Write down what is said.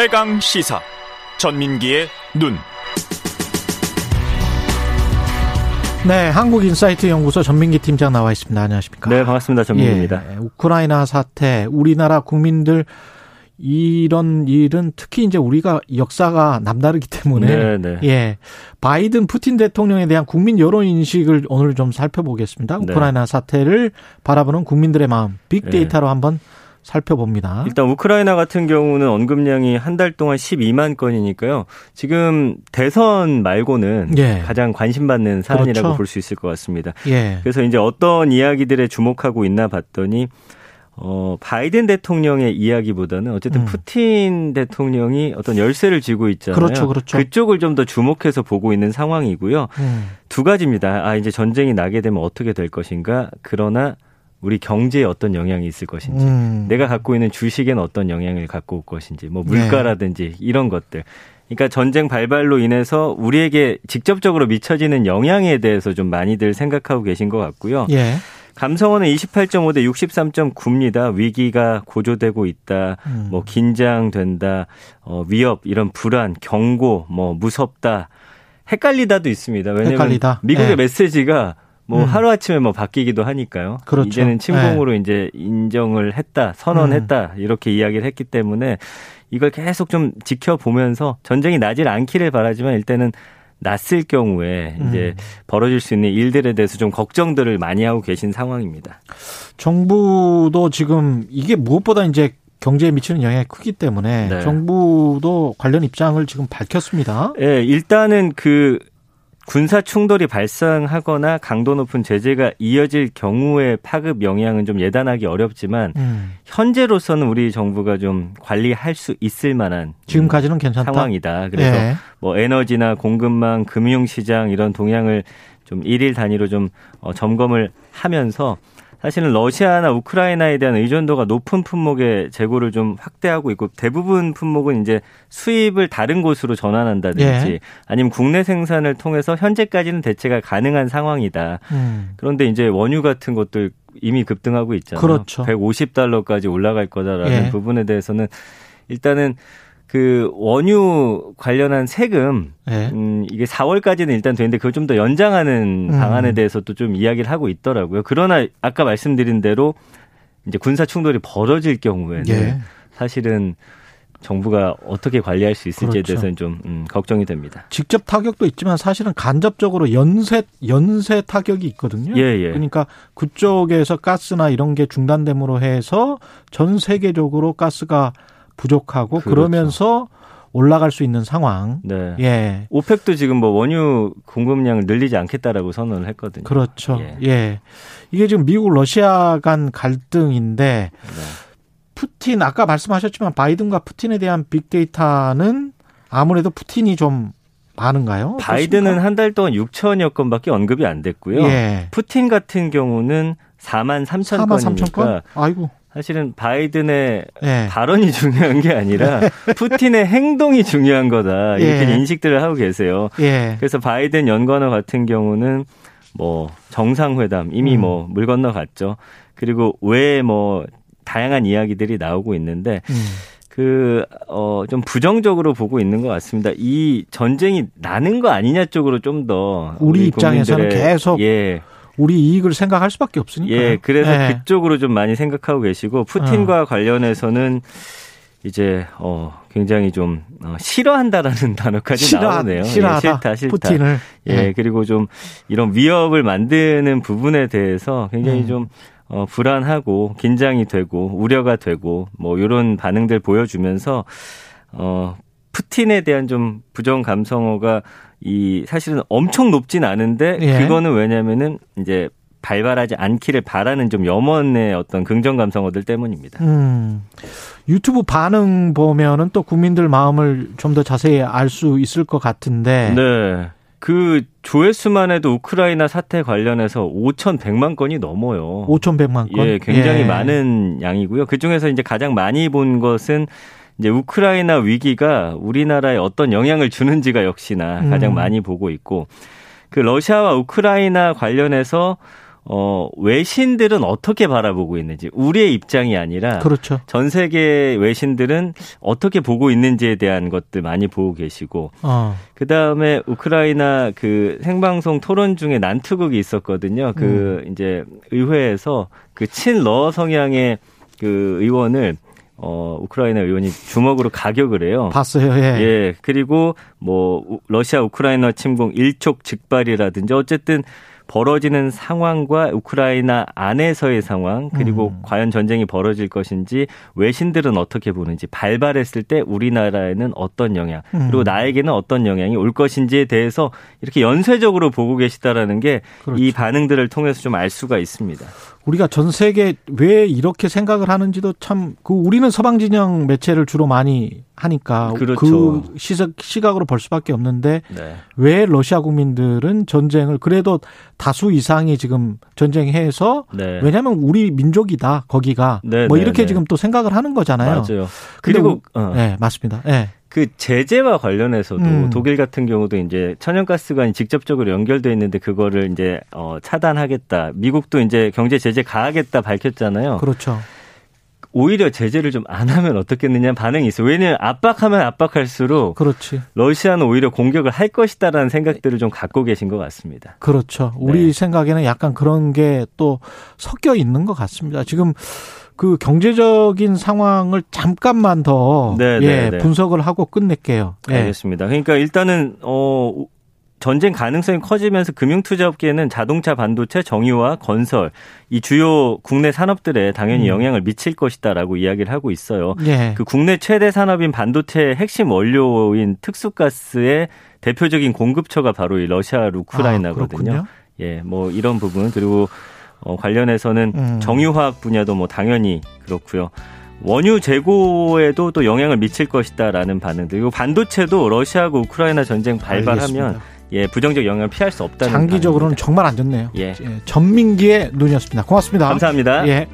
최강 시사 전민기의 눈. 네, 한국인사이트 연구소 전민기 팀장 나와 있습니다. 안녕하십니까? 네, 반갑습니다. 전민기입니다. 예, 우크라이나 사태, 우리나라 국민들 이런 일은 특히 이제 우리가 역사가 남다르기 때문에 네, 네. 예 바이든 푸틴 대통령에 대한 국민 여론 인식을 오늘 좀 살펴보겠습니다. 네. 우크라이나 사태를 바라보는 국민들의 마음 빅데이터로 네. 한번 살펴봅니다. 일단 우크라이나 같은 경우는 언급량이 한 달 동안 12만 건이니까요. 지금 대선 말고는 예. 가장 관심받는 사안이라고 그렇죠. 볼수 있을 것 같습니다. 예, 그래서 이제 어떤 이야기들에 주목하고 있나 봤더니 어, 바이든 대통령의 이야기보다는 어쨌든 음. 푸틴 대통령이 어떤 열쇠를 쥐고 있잖아요. 그렇죠, 그렇죠. 쪽을 좀 더 주목해서 보고 있는 상황이고요. 음, 두 가지입니다. 아, 이제 전쟁이 나게 되면 어떻게 될 것인가. 그러나 우리 경제에 어떤 영향이 있을 것인지. 음. 내가 갖고 있는 주식에는 어떤 영향을 갖고 올 것인지. 뭐 네. 물가라든지 이런 것들. 그러니까 전쟁 발발로 인해서 우리에게 직접적으로 미쳐지는 영향에 대해서 좀 많이들 생각하고 계신 것 같고요. 예, 감성어는 28.5 대 63.9입니다. 위기가 고조되고 있다. 음. 뭐 긴장된다. 어, 위협 이런 불안, 경고, 뭐 무섭다. 헷갈리다도 있습니다. 왜냐면 헷갈리다. 미국의 네. 메시지가 뭐 음. 하루아침에 뭐 바뀌기도 하니까요. 그렇죠. 이제는 침공으로 이제 인정을 했다, 선언했다. 음. 이렇게 이야기를 했기 때문에 이걸 계속 좀 지켜보면서 전쟁이 나질 않기를 바라지만 일단은 났을 경우에 이제 음. 벌어질 수 있는 일들에 대해서 좀 걱정들을 많이 하고 계신 상황입니다. 정부도 지금 이게 무엇보다 이제 경제에 미치는 영향이 크기 때문에 네. 정부도 관련 입장을 지금 밝혔습니다. 예, 일단은 그 군사 충돌이 발생하거나 강도 높은 제재가 이어질 경우의 파급 영향은 좀 예단하기 어렵지만 음. 현재로서는 우리 정부가 좀 관리할 수 있을 만한 지금까지는 괜찮다. 상황이다. 그래서 예. 뭐 에너지나 공급망, 금융 시장 이런 동향을 좀 일일 단위로 좀 어, 점검을 하면서 사실은 러시아나 우크라이나에 대한 의존도가 높은 품목의 재고를 좀 확대하고 있고 대부분 품목은 이제 수입을 다른 곳으로 전환한다든지 예. 아니면 국내 생산을 통해서 현재까지는 대체가 가능한 상황이다. 음. 그런데 이제 원유 같은 것들 이미 급등하고 있잖아요. 그렇죠. 150달러까지 올라갈 거다라는 예. 부분에 대해서는 일단은 그 원유 관련한 세금 예. 음 이게 4월까지는 일단 되는데 그걸 좀 더 연장하는 음. 방안에 대해서도 좀 이야기를 하고 있더라고요. 그러나 아까 말씀드린 대로 이제 군사 충돌이 벌어질 경우에는 예. 사실은 정부가 어떻게 관리할 수 있을지에 그렇죠. 대해서는 좀 음, 걱정이 됩니다. 직접 타격도 있지만 사실은 간접적으로 연쇄 연쇄 타격이 있거든요. 예, 예. 그러니까 그쪽에서 가스나 이런 게 중단됨으로 해서 전 세계적으로 가스가 부족하고 그렇죠. 그러면서 올라갈 수 있는 상황. 네. 예. 오펙도 지금 뭐 원유 공급량을 늘리지 않겠다라고 선언을 했거든요. 그렇죠. 예. 예. 이게 지금 미국 러시아 간 갈등인데 네. 푸틴 아까 말씀하셨지만 바이든과 푸틴에 대한 빅데이터는 아무래도 푸틴이 좀 많은가요? 바이든은 한 달 동안 6천여 건밖에 언급이 안 됐고요. 예. 푸틴 같은 경우는 4만 3천 4만 3천 건? 건이니까 아이고. 사실은 바이든의 예. 발언이 중요한 게 아니라 푸틴의 행동이 중요한 거다 이렇게 예. 인식들을 하고 계세요. 예. 그래서 바이든 연관어 같은 경우는 뭐 정상회담 이미 음. 뭐물 건너갔죠. 그리고 왜 뭐 다양한 이야기들이 나오고 있는데 음. 그, 어, 좀 부정적으로 보고 있는 것 같습니다. 이 전쟁이 나는 거 아니냐 쪽으로 좀 더. 우리 입장에서는 국민들의- 계속 예. 우리 이익을 생각할 수밖에 없으니까. 예. 그래서 예. 그쪽으로 좀 많이 생각하고 계시고, 푸틴과 관련해서는 이제, 어, 굉장히 좀, 어, 싫어한다라는 단어까지 싫어, 나오네요. 싫어하다. 예, 싫다, 싫다. 푸틴을. 예, 예. 그리고 좀 이런 위협을 만드는 부분에 대해서 굉장히 음. 좀 어, 불안하고 긴장이 되고 우려가 되고 뭐 이런 반응들 보여주면서 어, 푸틴에 대한 좀 부정 감성어가 이 사실은 엄청 높진 않은데 예. 그거는 왜냐면은 이제 발발하지 않기를 바라는 좀 염원의 어떤 긍정 감성어들 때문입니다. 음. 유튜브 반응 보면은 또 국민들 마음을 좀 더 자세히 알 수 있을 것 같은데. 네. 그 조회수만 해도 우크라이나 사태 관련해서 5,100만 건이 넘어요. 5,100만 건. 예, 굉장히 많은 양이고요. 그 중에서 이제 가장 많이 본 것은 이제 우크라이나 위기가 우리나라에 어떤 영향을 주는지가 역시나 가장 음. 많이 보고 있고 그 러시아와 우크라이나 관련해서 어, 외신들은 어떻게 바라보고 있는지, 우리의 입장이 아니라. 그렇죠. 전 세계 외신들은 어떻게 보고 있는지에 대한 것들 많이 보고 계시고. 어. 그 다음에 우크라이나 그 생방송 토론 중에 난투극이 있었거든요. 그 음. 이제 의회에서 그 친러 성향의 그 의원을 어, 우크라이나 의원이 주먹으로 가격을 해요. 봤어요, 예. 예. 그리고 뭐, 러시아 우크라이나 침공 일촉즉발이라든지 어쨌든 벌어지는 상황과 우크라이나 안에서의 상황 그리고 음. 과연 전쟁이 벌어질 것인지 외신들은 어떻게 보는지 발발했을 때 우리나라에는 어떤 영향 음. 그리고 나에게는 어떤 영향이 올 것인지에 대해서 이렇게 연쇄적으로 보고 계시다라는 게이 그렇죠. 반응들을 통해서 좀 알 수가 있습니다. 우리가 전 세계 왜 이렇게 생각을 하는지도 참 그 우리는 서방 진영 매체를 주로 많이 하니까 그렇죠. 그 시각 시각으로 볼 수밖에 없는데 네. 왜 러시아 국민들은 전쟁을 그래도 다수 이상이 지금 전쟁해서 네. 왜냐하면 우리 민족이다 거기가 네, 뭐 네, 이렇게 네. 지금 또 생각을 하는 거잖아요. 맞아요. 그리고 어. 네 맞습니다. 네. 그 제재와 관련해서도 음. 독일 같은 경우도 이제 천연가스관이 직접적으로 연결돼 있는데 그거를 이제 어 차단하겠다. 미국도 이제 경제 제재 가하겠다 밝혔잖아요. 그렇죠. 오히려 제재를 좀 안 하면 어떻겠느냐 반응이 있어요. 왜냐하면 압박하면 압박할수록 그렇지. 러시아는 오히려 공격을 할 것이다라는 생각들을 좀 갖고 계신 것 같습니다. 그렇죠. 우리 네. 생각에는 약간 그런 게 또 섞여 있는 것 같습니다. 지금 그 경제적인 상황을 잠깐만 더 네, 네 예, 네, 분석을 하고 끝낼게요. 예. 알겠습니다. 그러니까 일단은 어 전쟁 가능성이 커지면서 금융투자업계는 자동차, 반도체, 정유와 건설 이 주요 국내 산업들에 당연히 음. 영향을 미칠 것이다라고 이야기를 하고 있어요. 예. 그 국내 최대 산업인 반도체 핵심 원료인 특수가스의 대표적인 공급처가 바로 이 러시아 우크라이나거든요. 아, 예, 뭐 이런 부분 그리고 어, 관련해서는 음. 정유화학 분야도 뭐 당연히 그렇고요. 원유 재고에도 또 영향을 미칠 것이다라는 반응들. 그리고 반도체도 러시아하고 우크라이나 전쟁 발발하면 알겠습니다. 예, 부정적 영향을 피할 수 없다는 장기적으로는 반응입니다. 정말 안 좋네요. 예. 예. 전민기의 눈이었습니다. 고맙습니다. 감사합니다. 예.